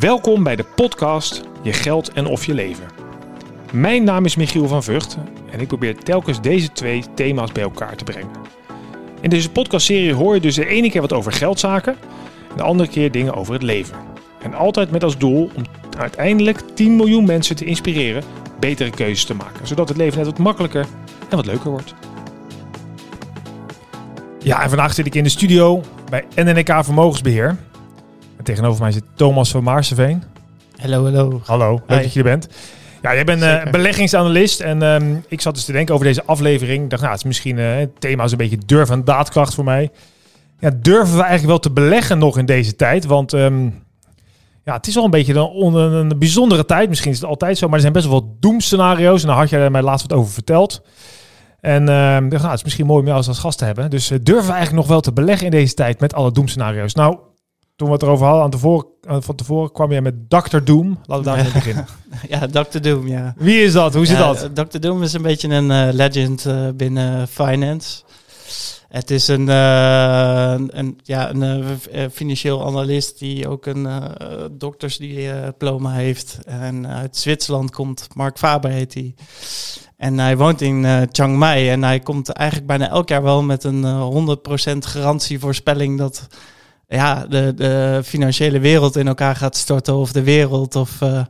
Welkom bij de podcast Je Geld en Of Je Leven. Mijn naam is Michiel van Vught en ik probeer telkens deze twee thema's bij elkaar te brengen. In deze podcastserie hoor je dus de ene keer wat over geldzaken en de andere keer dingen over het leven. En altijd met als doel om uiteindelijk 10 miljoen mensen te inspireren betere keuzes te maken, zodat het leven net wat makkelijker en wat leuker wordt. Ja, en vandaag zit ik in de studio bij NNK Vermogensbeheer. En tegenover mij zit Thomas van Maarseveen. Hallo, hallo. Hallo, leuk Hi. dat je er bent. Ja, jij bent eh, Zeker. beleggingsanalist en ehm, ik zat dus te denken over deze aflevering. Ik dacht, nou, het is misschien eh, het thema is een beetje durf en daadkracht voor mij. Ja, durven we eigenlijk wel te beleggen nog in deze tijd? Want ehm, ja, het is wel een beetje een, een, bijzondere tijd. Misschien is het altijd zo, maar er zijn best wel wat doemscenario's. En daar had jij mij laatst wat over verteld. En ik dacht, nou, het is misschien mooi om jou als gast te hebben. Dus eh, durven we eigenlijk nog wel te beleggen in deze tijd met alle doemscenario's? Nou, toen we het erover hadden aan tevoren, van tevoren kwam jij met Dr. Doom. Laten we daar mee beginnen. Ja, Dr. Doom, ja. Wie is dat? Hoe zit Ja, dat? eh, Dr. Doom is een beetje een eh, legend eh, binnen finance. Het is een, eh, een, ja, een financieel analist die ook een doktersdiploma heeft. En uit Zwitserland komt. Mark Faber heet hij. En hij woont in Chiang Mai. En hij komt eigenlijk bijna elk jaar wel met een eh 100% garantievoorspelling dat ja, de, de financiële wereld in elkaar gaat storten. Of de wereld. Of eh,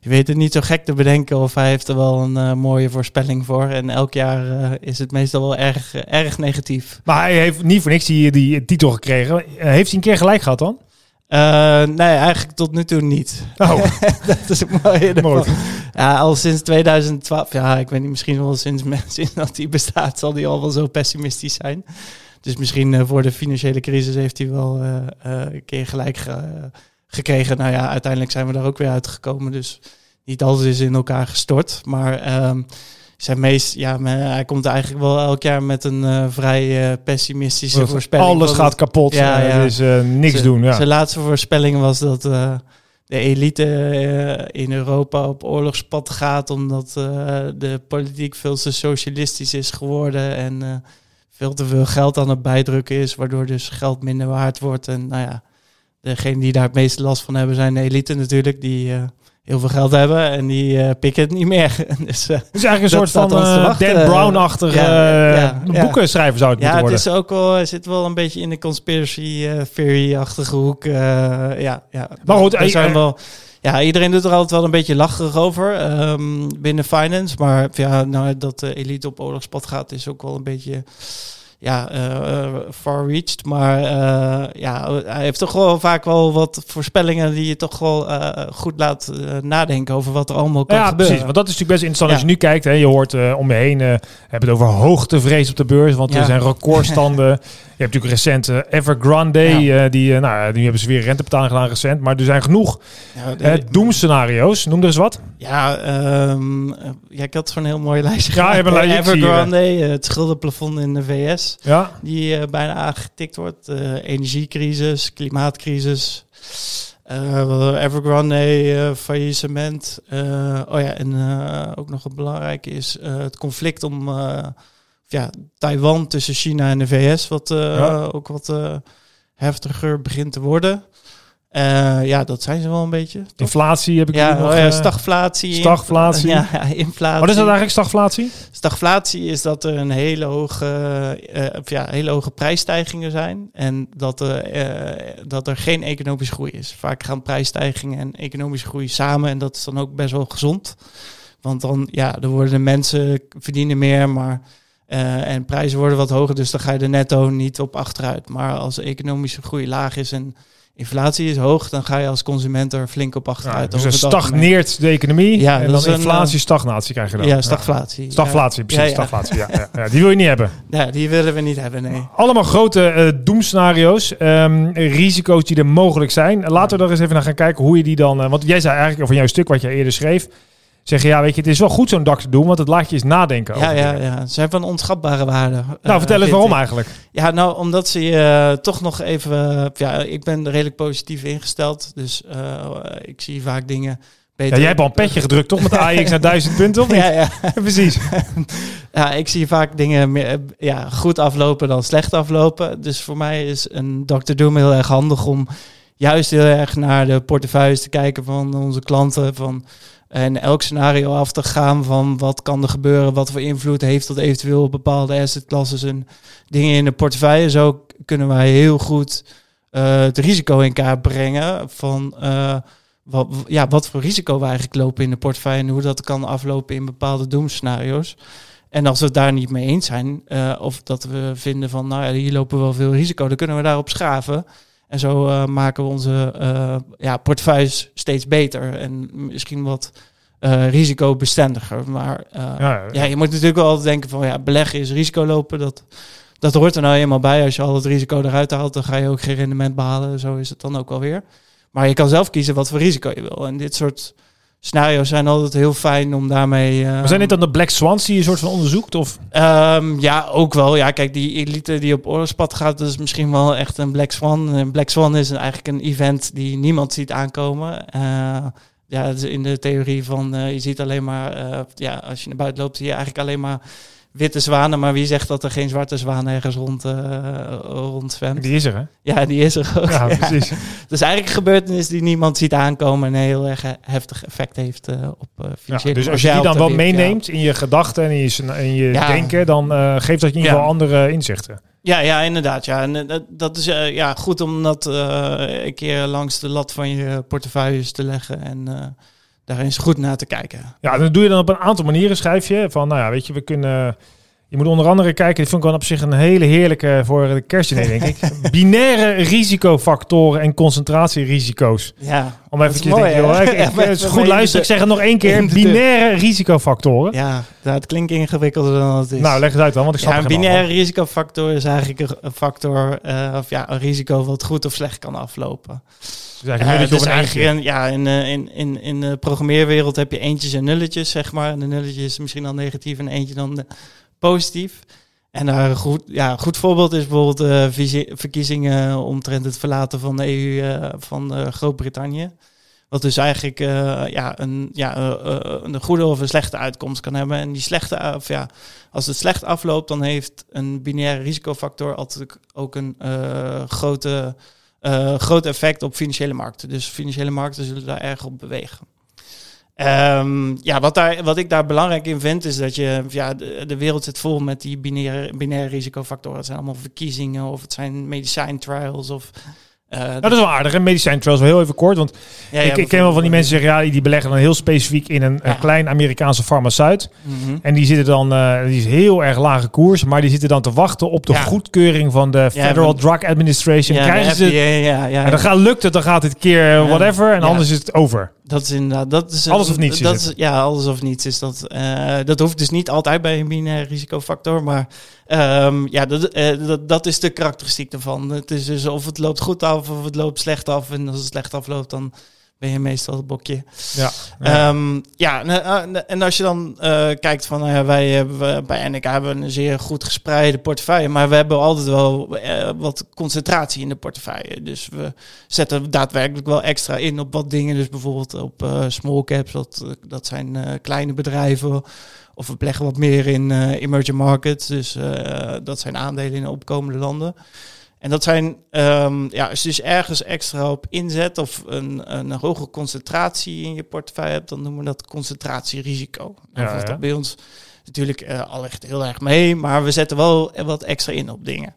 je weet het niet zo gek te bedenken. Of hij heeft er wel een eh, mooie voorspelling voor. En elk jaar eh, is het meestal wel erg, erg negatief. Maar hij heeft niet voor niks die, die titel gekregen. Heeft hij een keer gelijk gehad dan? Nee, eigenlijk tot nu toe niet. Oh, dat is ervan. mooi. Ja, al sinds 2012. Ja, ik weet niet, misschien wel sinds, sinds dat hij bestaat, zal hij al wel zo pessimistisch zijn. Dus misschien eh, voor de financiële crisis heeft hij wel eh, eh, een keer gelijk ge- gekregen. Nou ja, uiteindelijk zijn we daar ook weer uitgekomen. Dus niet alles is in elkaar gestort. Maar ehm, zijn meest, ja, hij komt eigenlijk wel elk jaar met een vrij pessimistische voorspelling. Alles gaat kapot. Ja, Ja. Dus niks doen. Ja. Zijn laatste voorspelling was dat de elite in Europa op oorlogspad gaat omdat de politiek veel te socialistisch is geworden en veel te veel geld aan het bijdrukken is, waardoor dus geld minder waard wordt. En nou ja, degenen die daar het meeste last van hebben zijn de elite natuurlijk, die eh, heel veel geld hebben en die eh, pikken het niet meer. dus, eh, Het is eigenlijk een soort van. Dan Brown-achtige Ja, ja, ja. boekenschrijver zou het ja, moeten het worden. is ook wel, zit wel een beetje in de conspiracy theory-achtige hoek. ja, ja. Maar goed, er zijn wel, ja, iedereen doet er altijd wel een beetje lacherig over ehm, binnen finance. Maar ja, nou, dat de elite op oorlogspad gaat is ook wel een beetje ja, eh, eh, far-reached. Maar eh, ja, hij heeft toch wel vaak wel wat voorspellingen die je toch wel goed laat nadenken over wat er allemaal kan Ja, gebeuren. precies. Want dat is natuurlijk best interessant als Ja. je nu kijkt. Hè, je hoort om je heen, eh heb het over hoogtevrees op de beurs. Want er zijn recordstanden. Je hebt natuurlijk recent eh, Evergrande. Ja. eh, die, eh, nou, die hebben ze weer rentebetaling gedaan recent. Maar er zijn genoeg Ja, doemscenario's. Noem er eens wat. Ja, eh, ja, ik had zo'n heel mooi lijstje. Ja, hebt een lijstje, Evergrande, eh, het schuldenplafond in de VS, Ja. die bijna aangetikt wordt. Energiecrisis, klimaatcrisis. eh, Evergrande, faillissement. Oh ja, en ook nog een belangrijke is het conflict om ja, Taiwan tussen China en de VS, wat eh, Ja. ook wat eh, heftiger begint te worden. Eh, ja, dat zijn ze wel een beetje. toch? Inflatie heb ik Ja, nog. oh ja, stagflatie. stagflatie. Ja, ja, inflatie. Wat is dat eigenlijk, stagflatie? Stagflatie is dat er een hele hoge, ja, hele hoge prijsstijgingen zijn. En dat, dat er geen economische groei is. Vaak gaan prijsstijgingen en economische groei samen. En dat is dan ook best wel gezond. Want dan, ja, er worden de mensen verdienen meer, maar... eh, en prijzen worden wat hoger, dus dan ga je er netto niet op achteruit. Maar als de economische groei laag is en inflatie is hoog, dan ga je als consument er flink op Ja, achteruit. dus er het algemeen. stagneert de economie. Ja, en dan is een, inflatie, stagnatie krijg je dan. Ja, stagflatie. Stagflatie, precies. Ja, ja. Stagflatie, ja, ja, ja. Die wil je niet hebben. Ja, ja, die willen we niet hebben, nee. Allemaal grote eh doemscenario's, ehm, risico's die er mogelijk zijn. Laten we er eens even naar gaan kijken hoe je die dan... eh, want jij zei eigenlijk, of in jouw stuk wat jij eerder schreef... Zeg je, ja, weet je, het is wel goed zo'n dak te doen, want het laat je eens nadenken over Ja, ja, ja. Ze zijn van onschatbare waarde. Nou, eh, vertel eens vind waarom ik. eigenlijk. Ja, nou, omdat ze je eh, toch nog even... eh, ja, ik ben redelijk positief ingesteld. Dus eh, ik zie vaak dingen beter. Ja, jij hebt al een petje gedrukt, toch? Met de AX naar 1000 punten, of niet? Ja, ja. Precies. ja, ik zie vaak dingen meer, eh, ja, goed aflopen dan slecht aflopen. Dus voor mij is een Dr. Doom heel erg handig om juist heel erg naar de portefeuilles te kijken van onze klanten. Van, en elk scenario af te gaan van wat kan er gebeuren, wat voor invloed heeft dat eventueel op bepaalde assetklassen en dingen in de portefeuille. Zo kunnen wij heel goed uh, het risico in kaart brengen van uh, wat, ja, wat voor risico we eigenlijk lopen in de portefeuille en hoe dat kan aflopen in bepaalde doemscenario's. En als we het daar niet mee eens zijn, uh, of dat we vinden van, nou ja, hier lopen wel veel risico, dan kunnen we daarop schaven. En zo uh, maken we onze uh, ja, portefeuilles steeds beter en misschien wat risicobestendiger. Maar ja, ja, je moet natuurlijk wel altijd denken van, ja, beleggen is risico lopen. Dat, dat hoort er nou eenmaal bij. Als je al het risico eruit haalt, dan ga je ook geen rendement behalen. Zo is het dan ook alweer. Maar je kan zelf kiezen wat voor risico je wil. En dit soort scenario's zijn altijd heel fijn om daarmee. Uh, maar zijn dit dan de Black Swans die je soort van onderzoekt? Of? Um, ja, ook wel. Ja, kijk, die elite die op oorlogspad gaat, dat is misschien wel echt een Black Swan. Een Black Swan is eigenlijk een event die niemand ziet aankomen. Uh, ja, in de theorie van uh, je ziet alleen maar, ja, als je naar buiten loopt, zie je eigenlijk alleen maar witte zwanen, maar wie zegt dat er geen zwarte zwaan ergens rond, uh, rond zwemt? Die is er, hè? Ja, die is er ook. Ja, precies. Dus eigenlijk een gebeurtenis die niemand ziet aankomen en een heel erg heftig effect heeft uh, op uh, financiële ja, Dus als je die dan wel meeneemt in je gedachten en in je, in je denken, dan geeft dat je in ieder geval andere inzichten. Ja, ja, inderdaad. Ja. En dat, dat is ja, goed om dat een keer langs de lat van je portefeuilles te leggen en daar eens goed naar te kijken. Ja, dat doe je dan op een aantal manieren, schrijf je. Van, nou ja, weet je, we kunnen... Je moet onder andere kijken, dit vond ik wel op zich een hele heerlijke voor de kerstdiner, denk ik. Binaire risicofactoren en concentratierisico's. Ja, Om even te denken, joh, ik, ik, goed luisteren, ik zeg het nog één keer. Binaire risicofactoren. Ja, dat klinkt ingewikkelder dan het is. Nou, leg het uit dan, want ik snap ja, een binaire risicofactor is eigenlijk een factor, uh, of ja, een risico wat goed of slecht kan aflopen. Dus eigenlijk, uh, dus eigenlijk een, ja, in, in, in, in de programmeerwereld heb je eentjes en nulletjes, zeg maar. En de nulletjes is misschien dan negatief en eentje dan positief. En daar een goed, ja, goed voorbeeld is bijvoorbeeld uh, verkiezingen omtrent het verlaten van de EU uh, van uh, Groot-Brittannië. Wat dus eigenlijk ja, een, ja, een goede of een slechte uitkomst kan hebben. En die slechte, of ja, als het slecht afloopt, dan heeft een binaire risicofactor altijd ook een grote uh, groot effect op financiële markten. Dus financiële markten zullen daar erg op bewegen. Um, ja, wat, daar, wat ik daar belangrijk in vind, is dat je, ja, de, de wereld zit vol met die binaire, binaire risicofactoren. Het zijn allemaal verkiezingen of het zijn medicijntrials of uh, nou, dat is wel aardig. Een medicijn trouwens wel heel even kort. Want ja, ja, ik, ik, ken wel van die mensen zeggen, ja, die beleggen dan heel specifiek in een, een klein Amerikaanse farmaceut. Mm -hmm. En die zitten dan, uh, die is heel erg lage koers, maar die zitten dan te wachten op de goedkeuring van de Federal Drug Administration. Krijgen ze, En dan gaat, lukt het, dan gaat het keer whatever en anders is het over. Dat is inderdaad, dat is alles of niets. Dat is, ja, alles of niets is dat. Uh, dat hoeft dus niet altijd bij een binaire risicofactor, maar um, ja, dat, uh, dat, dat is de karakteristiek ervan. Het is dus of het loopt goed af of het loopt slecht af. En als het slecht afloopt, dan ben je meestal het bokje. Ja, ja. Um, ja en als je dan uh, kijkt van, nou wij hebben bij NK hebben een zeer goed gespreide portefeuille, maar we hebben altijd wel uh, wat concentratie in de portefeuille. Dus we zetten daadwerkelijk wel extra in op wat dingen. Dus bijvoorbeeld op small caps, dat, dat zijn kleine bedrijven. Of we beleggen wat meer in emerging markets. Dus dat zijn aandelen in opkomende landen. En dat zijn, um, ja, als je dus ergens extra op inzet of een, een hoge concentratie in je portefeuille hebt, dan noemen we dat concentratierisico. Nou, ja, ja. dat bij ons natuurlijk uh, al echt heel erg mee, maar we zetten wel wat extra in op dingen.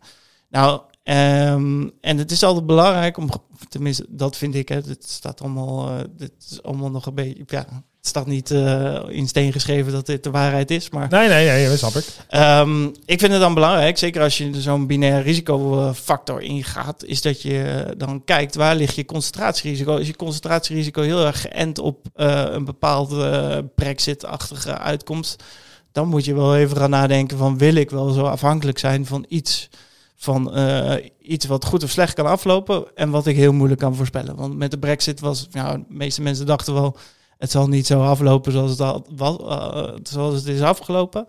Nou, um, en het is altijd belangrijk om, tenminste, dat vind ik, hè, het staat allemaal, uh, dit is allemaal nog een beetje, ja, het staat niet uh, in steen geschreven dat dit de waarheid is. Maar, nee, nee, nee, dat snap ik. Um, ik vind het dan belangrijk, zeker als je zo'n binair risicofactor ingaat, is dat je dan kijkt waar ligt je concentratierisico. Is je concentratierisico heel erg geënt op uh, een bepaalde Brexit-achtige uitkomst, dan moet je wel even gaan nadenken van wil ik wel zo afhankelijk zijn van iets van uh, iets wat goed of slecht kan aflopen en wat ik heel moeilijk kan voorspellen. Want met de Brexit was, nou, de meeste mensen dachten wel, het zal niet zo aflopen zoals het, al, wat, uh, zoals het is afgelopen.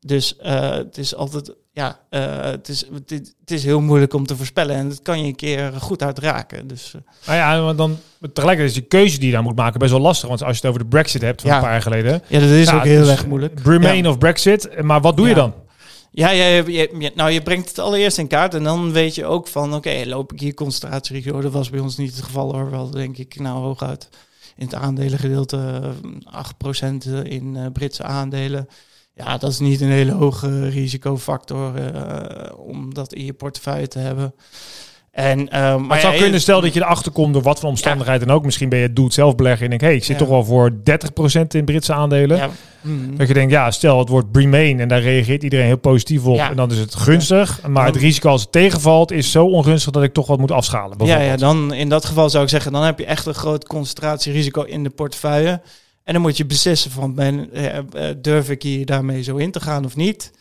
Dus uh, het is altijd, ja, het, is, het, het, is heel moeilijk om te voorspellen en dat kan je een keer goed uitraken. Dus, nou ja, maar dan tegelijkertijd is de keuze die je dan moet maken best wel lastig. Want als je het over de Brexit hebt van ja. een paar jaar geleden. Ja, dat is ook heel erg moeilijk. Remain ja. of Brexit, maar wat doe je dan? Ja, ja, je, nou je brengt het allereerst in kaart en dan weet je ook van, oké, loop ik hier concentratierisico? Dat was bij ons niet het geval hoor, wel denk ik, nou hooguit in het aandelengedeelte eh, 8% in eh, Britse aandelen. Ja, dat is niet een hele hoge risicofactor eh, om dat in je portefeuille te hebben. En, eh, maar Maar het zou ja, kunnen, stel dat je erachter komt door wat voor omstandigheid en ook. Misschien ben je doet zelf beleggen en denk, hey, ik zit Ja. toch wel voor 30% in Britse aandelen. Ja, mm. Dat je denkt, ja, stel het wordt remain en daar reageert iedereen heel positief op. Ja. En dan is het gunstig. Maar het risico als het tegenvalt is zo ongunstig dat ik toch wat moet afschalen. Ja, ja, dan in dat geval zou ik zeggen, dan heb je echt een groot concentratierisico in de portefeuille. En dan moet je beslissen van, ben, eh, eh, durf ik hier daarmee zo in te gaan of niet?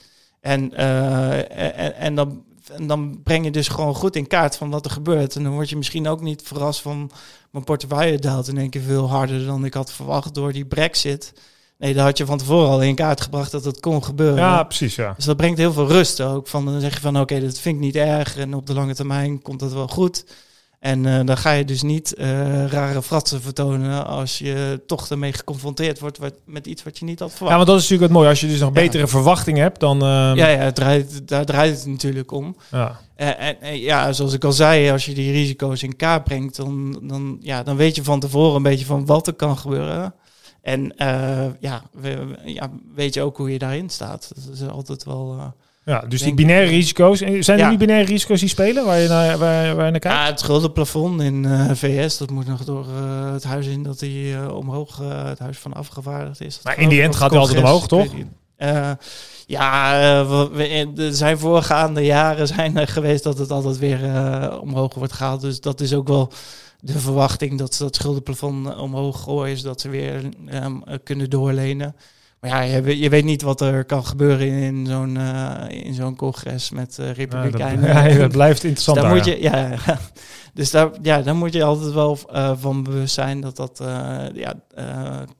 En, eh, en, en, dan, en dan breng je dus gewoon goed in kaart van wat er gebeurt. En dan word je misschien ook niet verrast van, mijn portefeuille daalt in één keer veel harder dan ik had verwacht door die brexit. Nee, daar had je van tevoren al in kaart gebracht dat het kon gebeuren. ja, precies, ja. Dus dat brengt heel veel rust ook. Van, dan zeg je van oké, dat vind ik niet erg. En op de lange termijn komt dat wel goed. En eh, dan ga je dus niet eh, rare fratsen vertonen als je toch ermee geconfronteerd wordt wat, met iets wat je niet had Ja, verwacht. want dat is natuurlijk het mooie. Als je dus nog Ja. betere verwachting hebt, dan... ehm, ja, ja, draait, daar draait het natuurlijk om. ja. En, en, en ja, zoals ik al zei, als je die risico's in kaart brengt, dan, dan, ja, dan weet je van tevoren een beetje van wat er kan gebeuren. En eh, ja, we- ja, weet je ook hoe je daarin staat. Dat is altijd wel... eh, Ja, dus die binaire risico's. En Zijn er Ja. nu binaire risico's die spelen waar je naar, waar, waar je naar kijkt? Ja, het schuldenplafond in eh VS, dat moet nog door eh, het huis in dat hij eh, omhoog, eh, het huis van afgevaardigd is. Dat Maar in die end gaat hij altijd omhoog. Eh, ja, eh, we- er zijn voorgaande jaren zijn er geweest dat het altijd weer eh, omhoog wordt gehaald. Dus dat is ook wel de verwachting dat dat schuldenplafond omhoog gooien is, dat ze weer ehm, kunnen doorlenen. Maar ja, je, weet- je weet niet wat er kan gebeuren in zo'n eh, in zo'n congres met eh Ja, dat, republikeinen. ja, het blijft interessant. daar daar, moet ja. je, ja, dus daar, ja, daar moet je altijd wel eh, van bewust zijn dat dat eh, ja, eh,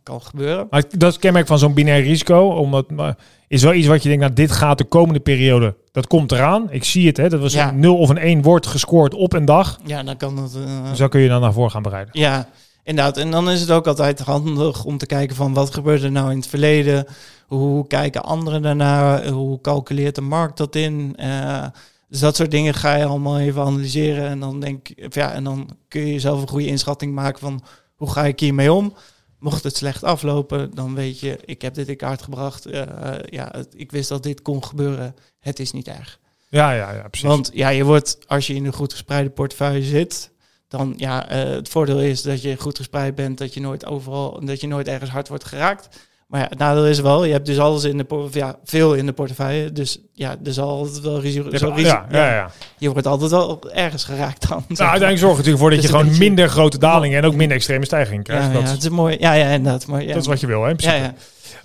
kan gebeuren. Maar dat is kenmerk van zo'n binair risico. Omdat, maar is wel iets wat je denkt, nou, dit gaat de komende periode. Dat komt eraan. Ik zie het, hè. Dat was Ja. een 0 of een 1 wordt gescoord op een dag. Ja, dan kan dat. eh, Zo kun je dan naar voren gaan bereiden. Ja, inderdaad. En dan is het ook altijd handig om te kijken van wat gebeurde er nou in het verleden. Hoe kijken anderen daarnaar? Hoe calculeert de markt dat in? Eh, dus dat soort dingen ga je allemaal even analyseren. En dan, denk, ja, en dan kun je zelf een goede inschatting maken van hoe ga ik hiermee om? Mocht het slecht aflopen, dan weet je, ik heb dit in kaart gebracht. Eh, ja, het- ik wist dat dit kon gebeuren. Het is niet erg. Ja, ja, ja, precies. Want ja, je wordt, als je in een goed gespreide portefeuille zit, dan ja, eh, het voordeel is dat je goed gespreid bent, dat je nooit overal, dat je nooit ergens hard wordt geraakt. Maar ja, het nadeel is wel, je hebt dus alles in de, ja, veel in de portefeuille. Dus ja, er zal altijd wel risico. ja, ja, ja, ja. Je wordt altijd wel ergens geraakt dan. Nou, uiteindelijk zorgt het natuurlijk voor dat Dus je gewoon beetje- minder grote dalingen en ook minder extreme stijgingen krijgt. ja, dat, is mooi. Ja, ja, inderdaad. Maar, ja, dat is wat je wil, hè?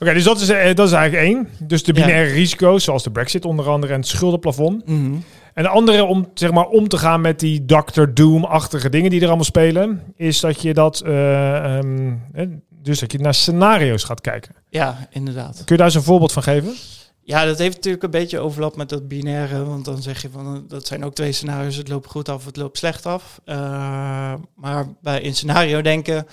Oké, dus dat is, eh, dat is eigenlijk één. Dus de binaire risico's, zoals de brexit onder andere en het schuldenplafond. Mhm. En de andere om, zeg maar, om te gaan met die Dr. Doom-achtige dingen die er allemaal spelen, is dat je dat, eh, ehm, eh, dus dat je naar scenario's gaat kijken. ja, inderdaad. Kun je daar eens een voorbeeld van geven? Ja, dat heeft natuurlijk een beetje overlap met dat binaire. Want dan zeg je van, eh, dat zijn ook twee scenario's. Het loopt goed af, het loopt slecht af. Eh, maar bij in scenario denken,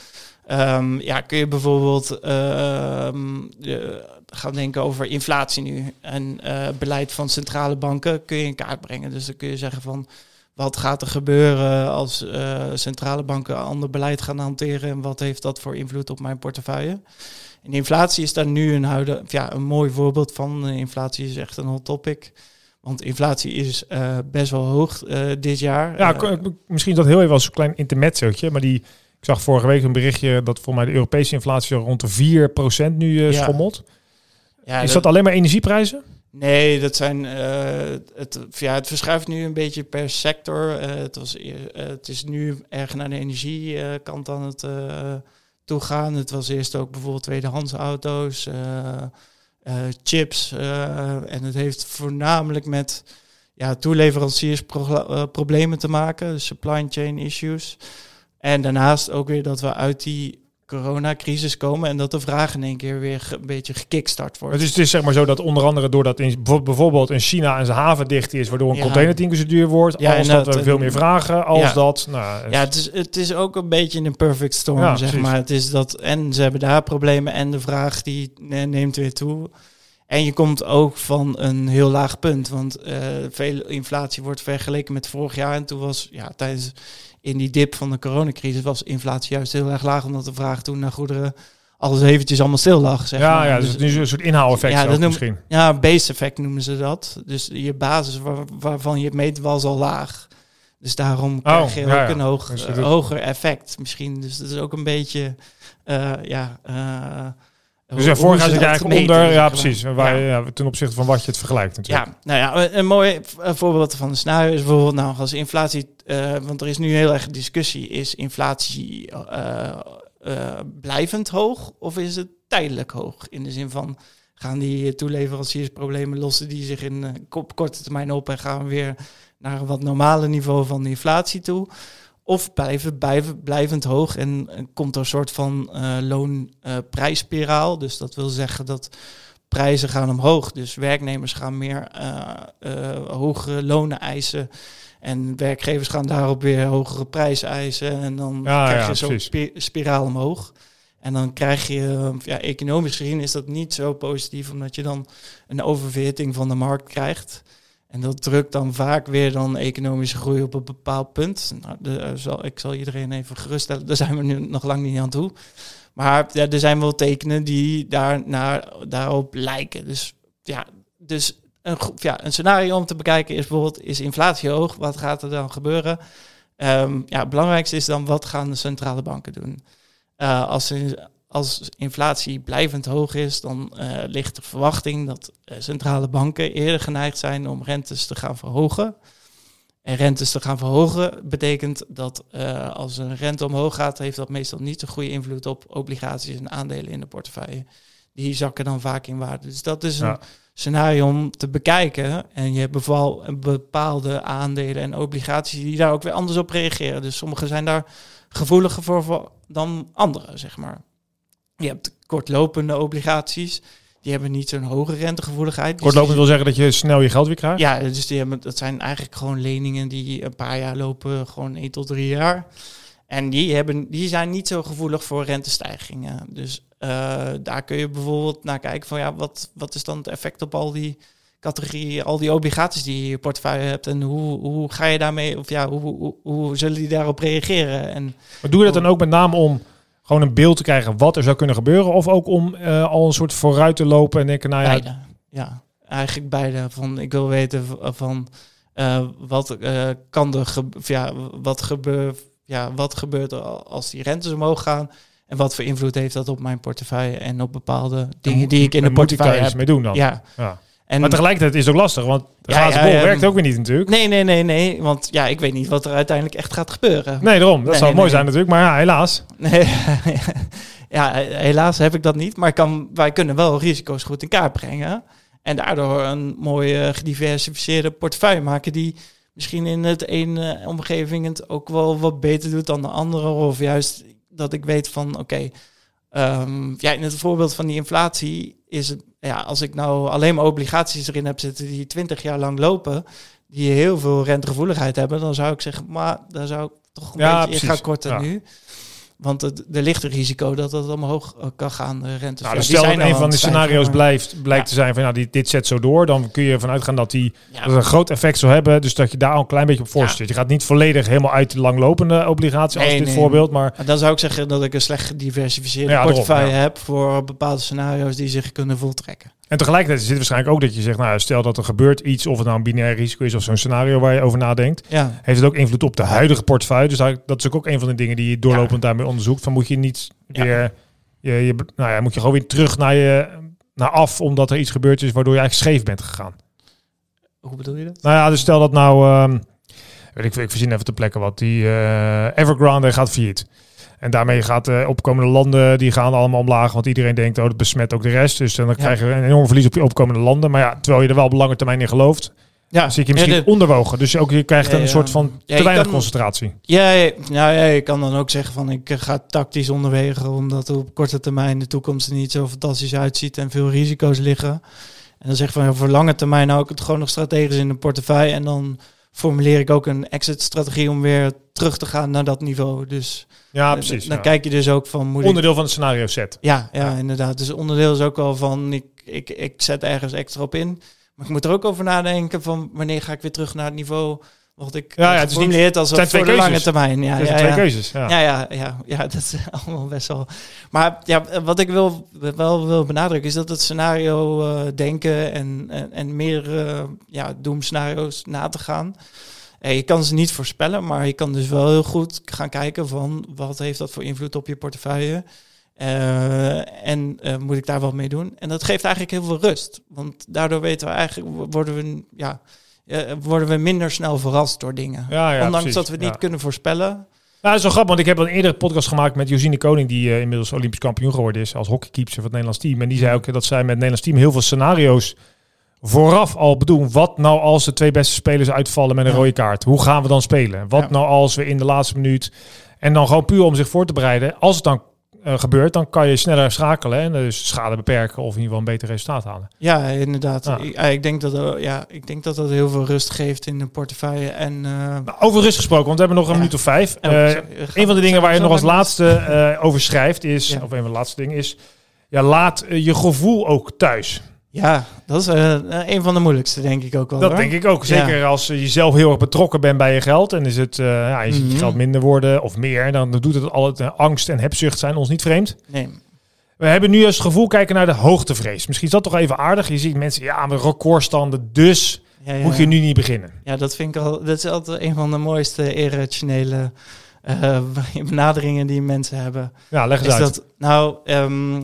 ehm, ja, kun je bijvoorbeeld ehm, de- gaan denken over inflatie nu. En eh, beleid van centrale banken kun je in kaart brengen. Dus dan kun je zeggen van, wat gaat er gebeuren als eh, centrale banken ander beleid gaan hanteren? En wat heeft dat voor invloed op mijn portefeuille? En inflatie is daar nu een, ja, een mooi voorbeeld van. Inflatie is echt een hot topic. Want inflatie is eh, best wel hoog dit jaar. Ja, misschien is dat heel even als een klein intermezzootje, maar die, ik zag vorige week een berichtje dat voor mij de Europese inflatie rond de 4% nu schommelt. ja, is dat alleen maar energieprijzen? Nee, dat zijn, eh, het, ja, het verschuift nu een beetje per sector. Eh, het, was, eh, het is nu erg naar de energiekant aan het uh, toegaan. Het was eerst ook bijvoorbeeld tweedehands auto's, uh, uh, chips. Uh, en het heeft voornamelijk met ja, toeleveranciers pro uh, problemen te maken, supply chain issues. En daarnaast ook weer dat we uit die coronacrisis komen en dat de vraag in één keer weer een beetje gekickstart wordt. Het is, het is zeg maar zo dat onder andere doordat in, bijvoorbeeld in China en zijn haven dicht is, waardoor een Ja. containertanker zo duur wordt, Ja, als dat dat- we veel meer vragen, als Ja. dat. Nou, Ja, het is, het is ook een beetje een perfect storm, Ja, zeg precies. maar. Het is dat, en ze hebben daar problemen en de vraag die ne- neemt weer toe. En je komt ook van een heel laag punt. Want eh veel inflatie wordt vergeleken met vorig jaar. En toen was ja, tijdens in die dip van de coronacrisis was inflatie juist heel erg laag. Omdat de vraag toen naar goederen alles eventjes allemaal stil lag. Zeg ja, maar. ja, dus, nu een soort inhaaleffect Ja, dat noem- misschien. Ja, base effect noemen ze dat. Dus je basis waar- waarvan je het meet was al laag. Dus daarom krijg je Oh, ja, ook een hoog, Dus eh, hoger effect misschien. Dus dat is ook een beetje, eh, ja... eh, Dus ja, vorig jaar zit je eigenlijk onder, ja precies, waar, Ja. ten opzichte van wat je het vergelijkt natuurlijk. Ja, nou ja, een, een mooi eh, voorbeeld van een scenario is bijvoorbeeld nou als inflatie, eh, want er is nu heel erg discussie, is inflatie eh, eh, blijvend hoog of is het tijdelijk hoog? In de zin van gaan die toeleveranciers problemen lossen die zich in eh, op korte termijn op en gaan we weer naar een wat normale niveau van de inflatie toe? Of blijven, blijven blijvend hoog en komt er een soort van eh loonprijsspiraal. dus dat wil zeggen dat prijzen gaan omhoog. Dus werknemers gaan meer eh, eh, hogere lonen eisen. En werkgevers gaan daarop weer hogere prijzen eisen. En dan Ja, krijg ja, je zo'n spi- spiraal omhoog. En dan krijg je, ja, economisch gezien is dat niet zo positief, omdat je dan een oververhitting van de markt krijgt. En dat drukt dan vaak weer dan economische groei op een bepaald punt. Nou, de, eh, ik zal iedereen even geruststellen, daar zijn we nu nog lang niet aan toe. Maar ja, er zijn wel tekenen die daar daarop lijken. Dus ja, dus een, ja, een scenario om te bekijken is bijvoorbeeld, is inflatie hoog? Wat gaat er dan gebeuren? Ehm, ja, het belangrijkste is dan, wat gaan de centrale banken doen? Eh, als, als inflatie blijvend hoog is, dan eh, ligt de verwachting dat eh, centrale banken eerder geneigd zijn om rentes te gaan verhogen. En rentes te gaan verhogen betekent dat eh, als een rente omhoog gaat, heeft dat meestal niet een goede invloed op obligaties en aandelen in de portefeuille. Die zakken dan vaak in waarde. Dus dat is een Ja. scenario om te bekijken. En je hebt een bepaalde aandelen en obligaties die daar ook weer anders op reageren. Dus sommige zijn daar gevoeliger voor voor dan andere, zeg maar. Je hebt kortlopende obligaties. Die hebben niet zo'n hoge rentegevoeligheid. Dus Kortlopend wil zeggen dat je snel je geld weer krijgt. ja, dus die hebben, dat zijn eigenlijk gewoon leningen die een paar jaar lopen, gewoon 1 tot 3 jaar. En die, hebben, die zijn niet zo gevoelig voor rentestijgingen. Dus eh, daar kun je bijvoorbeeld naar kijken van ja, wat, wat is dan het effect op al die categorieën, al die obligaties die je in je portefeuille hebt. En hoe, hoe ga je daarmee, of ja, hoe, hoe, hoe zullen die daarop reageren? En Maar doe je dat dan ook met name om gewoon een beeld te krijgen wat er zou kunnen gebeuren? Of ook om eh, al een soort vooruit te lopen en denken, nou ja, Beide. Ja, eigenlijk beide. Van, ik wil weten van eh, wat eh, kan er gebe- of ja, wat, gebeur, ja, wat gebeurt er als die rentes omhoog gaan. En wat voor invloed heeft dat op mijn portefeuille en op bepaalde dingen die ik in de portefeuille heb. mee doen dan. Ja. Ja. En Maar tegelijkertijd is het ook lastig, want de Ja, glazen bol ja, werkt ook weer niet natuurlijk. nee, nee, nee, nee. Want ja, ik weet niet wat er uiteindelijk echt gaat gebeuren. Nee, daarom. Dat Nee, zou nee, mooi nee. zijn natuurlijk, maar ja, helaas. Nee, ja, helaas heb ik dat niet. Maar kan, wij kunnen wel risico's goed in kaart brengen. En daardoor een mooie gediversifieerde portefeuille maken die misschien in het ene omgeving het ook wel wat beter doet dan de andere. Of juist dat ik weet van oké, ehm, ja, in het voorbeeld van die inflatie is het, ja, als ik nou alleen maar obligaties erin heb zitten die 20 jaar lang lopen, die heel veel rentegevoeligheid hebben, dan zou ik zeggen, maar daar zou ik toch een Ja, beetje precies. in gaan korten Ja. nu. Want het, er ligt een risico dat het omhoog eh, kan gaan, de rente. Nou, dus stel dat een van de scenario's blijft, blijkt Ja. te zijn van ja, dit, dit zet zo door, dan kun je ervan uitgaan dat die Ja, dat een groot effect zou hebben. Dus dat je daar al een klein beetje op voorstelt. Je gaat niet volledig helemaal uit de langlopende obligatie als dit nee. voorbeeld, maar Maar dan zou ik zeggen dat ik een slecht gediversifieerde portefeuille heb voor bepaalde scenario's die zich kunnen voltrekken. En tegelijkertijd zit waarschijnlijk ook dat je zegt, nou, stel dat er gebeurt iets, of het nou een binair risico is of zo'n scenario waar je over nadenkt, Ja, heeft het ook invloed op de huidige portefeuille. Dus daar, dat is ook een van de dingen die je doorlopend daarmee onderzoekt. Van moet je niet Ja. weer, je, je, nou ja, moet je gewoon weer terug naar je naar af, omdat er iets gebeurd is waardoor je eigenlijk scheef bent gegaan. hoe bedoel je dat? Nou ja, dus stel dat nou, ehm, weet ik, ik verzin even te plekken wat, die eh, Evergrande gaat failliet. En daarmee gaat de opkomende landen, die gaan allemaal omlaag, want iedereen denkt, oh, dat besmet ook de rest. Dus dan krijg je een enorm verlies op je opkomende landen. Maar ja, terwijl je er wel op lange termijn in gelooft, Ja, zit je misschien ja, de- onderwogen. Dus ook je krijgt Ja, een soort van te je weinig kan- concentratie. Ja, ja, nou ja, je kan dan ook zeggen van ik ga tactisch onderwegen omdat er op korte termijn de toekomst er niet zo fantastisch uitziet en veel risico's liggen. En dan zeg ik van voor lange termijn hou ik het gewoon nog strategisch in de portefeuille en dan formuleer ik ook een exit strategie om weer terug te gaan naar dat niveau. Dus Ja, eh, precies. dan ja. kijk je dus ook van moet ik Onderdeel van het scenario set. Ja, ja, inderdaad. Dus onderdeel is ook wel van, ik ik, ik zet ergens extra op in. Maar ik moet er ook over nadenken van wanneer ga ik weer terug naar het niveau wat ik Ja, ja, het is niet- als zijn voor de lange termijn. Ja, Ja, ja, twee ja. keuzes. Ja. Ja, ja, ja, ja, dat is allemaal best wel. Maar ja, wat ik wil, wel wil benadrukken is dat het scenario eh, denken en, en, en meer eh ja, doemscenario's na te gaan. Eh, je kan ze niet voorspellen, maar je kan dus wel heel goed gaan kijken van wat heeft dat voor invloed op je portefeuille. En moet ik daar wat mee doen? En dat geeft eigenlijk heel veel rust. Want daardoor weten we eigenlijk, worden we, ja, eh, worden we minder snel verrast door dingen. Ja, ja, Ondanks precies. dat we het niet kunnen voorspellen, Nou, dat is wel grappig, want ik heb een eerdere podcast gemaakt met Josine Koning, die eh, inmiddels Olympisch kampioen geworden is als hockeykeeper van het Nederlands team. En die zei ook dat zij met het Nederlands team heel veel scenario's vooraf al bedoelen. Wat nou als de twee beste spelers uitvallen met een Ja. rode kaart? Hoe gaan we dan spelen? Wat Ja. nou als we in de laatste minuut... En dan gewoon puur om zich voor te bereiden. Als het dan gebeurt, dan kan je sneller schakelen en dus schade beperken of in ieder geval een beter resultaat halen. Ja, inderdaad. Ja. Ik, eh, ik, denk dat, er- ja, ik denk dat dat heel veel rust geeft in de portefeuille. En, eh, Nou, over rust gesproken, want we hebben nog een Ja. minuut of vijf. oh, Eh, Een van de dingen waar je nog als laatste eh, over schrijft is, Ja. of een van de laatste dingen is, ja, laat eh, je gevoel ook thuis. Ja, dat is eh, een van de moeilijkste, denk ik ook wel. Dat hoor. denk ik ook. Zeker als je zelf heel erg betrokken bent bij je geld en is het, eh, ja, je ziet je Mhm. geld minder worden of meer, dan doet het altijd eh, angst en hebzucht zijn ons niet vreemd. Nee. We hebben nu als het gevoel kijken naar de hoogtevrees. Misschien is dat toch even aardig. Je ziet mensen, ja, met recordstanden, dus Ja, ja, moet je nu niet beginnen. Ja, dat vind ik al. Dat is altijd een van de mooiste irrationele eh, benaderingen die mensen hebben. Ja, leg eens Is uit. dat, nou, ehm,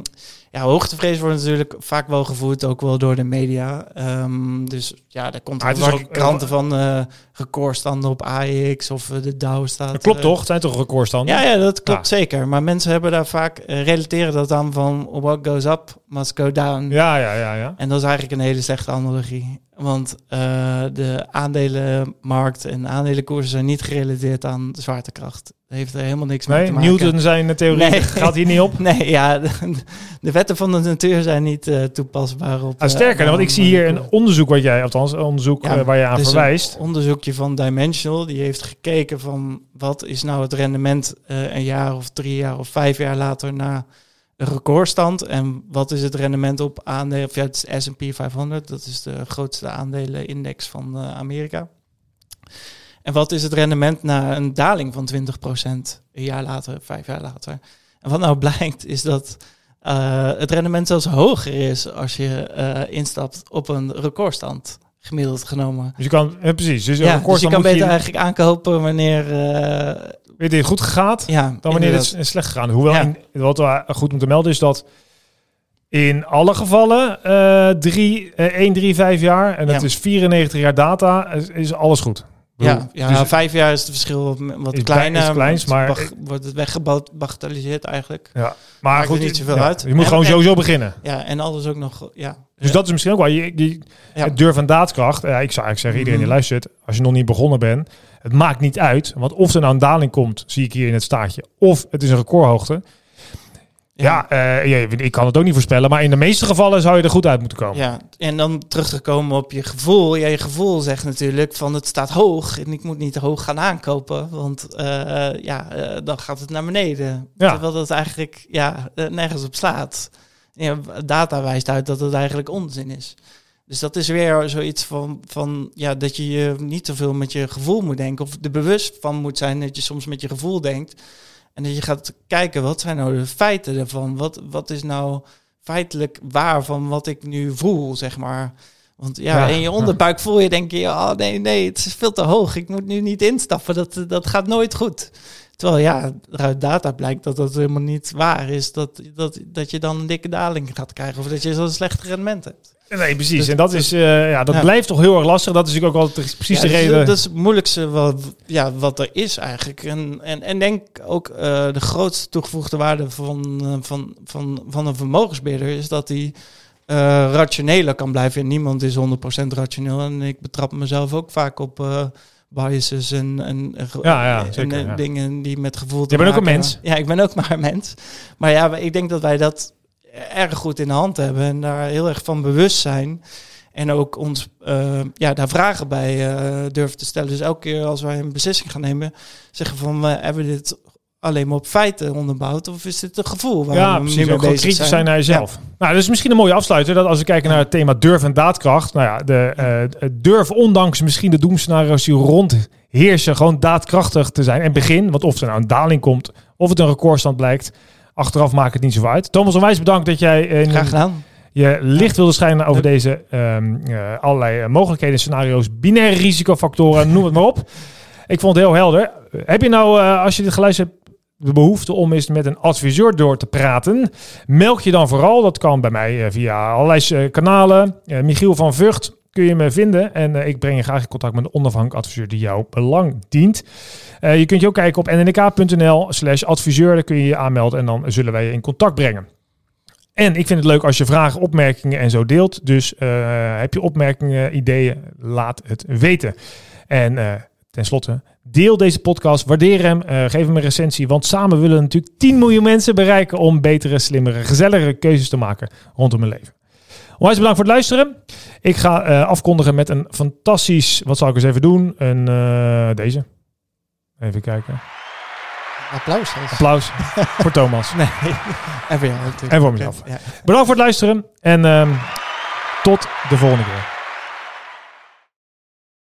ja, hoogtevrees wordt natuurlijk vaak wel gevoerd, ook wel door de media. Ehm, dus ja, daar komt het ook kranten van eh recordstanden op AX of eh, de Dow staat. Dat klopt eh, toch? Het zijn toch recordstanden? Ja, ja, dat klopt Ja. zeker. Maar mensen hebben daar vaak relateren dat dan van what goes up must go down. ja, ja, ja. ja. En dat is eigenlijk een hele slechte analogie. Want de aandelenmarkt en aandelenkoersen zijn niet gerelateerd aan de zwaartekracht. Heeft er helemaal niks mee te maken. Newton zijn theorie Nee. gaat hier niet op. Nee, ja, de, de wetten van de natuur zijn niet eh, toepasbaar op... Ah, eh, sterker, want ik zie hier een onderzoek wat jij, althans een onderzoek Ja, eh, waar je aan dus verwijst. Een onderzoekje van Dimensional, die heeft gekeken van wat is nou het rendement een jaar of drie jaar of vijf jaar later na een recordstand en wat is het rendement op aandelen, of ja, het is S&P 500, dat is de grootste aandelenindex van Amerika. En wat is het rendement na een daling van 20% een jaar later, vijf jaar later? En wat nou blijkt is dat eh, het rendement zelfs hoger is als je eh, instapt op een recordstand, gemiddeld genomen. Dus je kan, eh, precies. Dus, Ja, dus je kan beter eigenlijk aankopen wanneer... weet je, het goed gaat ja, dan wanneer inderdaad. het is slecht gegaan. Hoewel, Ja. in, wat we goed moeten melden is dat in alle gevallen eh drie, eh 1, 3, 5 jaar, en dat Ja. is 94 jaar data, is, is alles goed. Ja, ja dus- vijf jaar is het verschil wat, kleiner. kleins, Het maar- wordt het weggebagatelliseerd eigenlijk. ja. maakt Maar er goed, niet zoveel ja, uit. Je moet En- gewoon en- sowieso beginnen. Ja, en alles ook nog... Ja. Dus dat is misschien ook wel. Je, je, Ja. Het durf en daadkracht. Ja, ik zou eigenlijk zeggen, iedereen die Mhm. luistert, als je nog niet begonnen bent, het maakt niet uit. Want of er nou een daling komt, zie ik hier in het staartje, of het is een recordhoogte. Ja, eh, ja, ik kan het ook niet voorspellen, maar in de meeste gevallen zou je er goed uit moeten komen. Ja, en dan teruggekomen op je gevoel. Ja, je gevoel zegt natuurlijk van het staat hoog en ik moet niet hoog gaan aankopen, want eh, ja, eh, dan gaat het naar beneden. Ja. Terwijl dat eigenlijk ja, nergens op slaat. Ja, data wijst uit dat het eigenlijk onzin is. Dus dat is weer zoiets van, van ja, dat je je niet zoveel met je gevoel moet denken. Of er bewust van moet zijn dat je soms met je gevoel denkt. En dat je gaat kijken, wat zijn nou de feiten ervan? Wat, wat is nou feitelijk waar van wat ik nu voel, zeg maar. Want ja, Ja, in je onderbuik voel je denk je, oh nee, nee, het is veel te hoog. Ik moet nu niet instappen. Dat, dat gaat nooit goed. Terwijl ja, uit data blijkt dat dat helemaal niet waar is. Dat, dat, dat je dan een dikke daling gaat krijgen. Of dat je zo'n slecht rendement hebt. Nee, precies. Dus- en dat, is, eh, ja, dat Ja. blijft toch heel erg lastig. Dat is natuurlijk ook altijd precies Ja, de dus reden. Dat is het moeilijkste wat, ja, wat er is eigenlijk. En, en, en denk ook eh, de grootste toegevoegde waarde van, eh, van, van, van een vermogensbeheerder is dat hij rationeler kan blijven. En niemand is 100% rationeel. En ik betrap mezelf ook vaak op biases en, en, en, Ja, ja, en, zeker, ja. dingen die met gevoel te Je bent ook een mens. Ja, ik ben ook maar een mens. Maar ja, ik denk dat wij dat erg goed in de hand hebben en daar heel erg van bewust zijn. En ook ons eh, ja, daar vragen bij eh, durven te stellen. Dus elke keer als wij een beslissing gaan nemen, zeggen van we hebben dit alleen maar op feiten onderbouwd? Of is het een gevoel waar Ja, we precies. Ook gewoon bezig kritisch zijn naar Ja. jezelf. Nou, dat is misschien een mooie afsluiter. Dat als we kijken naar het thema durf en daadkracht. Nou ja, de eh, durf ondanks misschien de doemscenario's die rondheersen, gewoon daadkrachtig te zijn. En begin, want of er nou een daling komt, of het een recordstand blijkt. Achteraf maakt het niet zo uit. Thomas onwijs bedankt dat jij in Graag gedaan. je licht wilde schijnen over deze ehm, eh, allerlei eh, mogelijkheden, scenario's, binaire risicofactoren, noem het maar op. Ik vond het heel helder. Heb je nou, eh, als je dit geluisterd hebt, de behoefte om eens met een adviseur door te praten? Meld je dan vooral. Dat kan bij mij via allerlei kanalen. Michiel van Vught kun je me vinden. En eh, ik breng je graag in contact met een onafhankelijk adviseur die jouw belang dient. Eh, je kunt je ook kijken op nnk.nl slash adviseur. Daar kun je je aanmelden en dan zullen wij je in contact brengen. En ik vind het leuk als je vragen, opmerkingen en zo deelt. Dus eh, heb je opmerkingen, ideeën, laat het weten. En eh tenslotte, deel deze podcast, waardeer hem, geef hem een recensie. Want samen willen we natuurlijk 10 miljoen mensen bereiken om betere, slimmere, gezelligere keuzes te maken rondom hun leven. Onwijs bedankt voor het luisteren. Ik ga eh, afkondigen met een fantastisch, wat zal ik eens even doen? Een, eh, deze. Even kijken. Applaus. Applaus voor Thomas. Nee, en voor jou natuurlijk. En voor mezelf. Ja. Bedankt voor het luisteren en ehm, tot de volgende keer.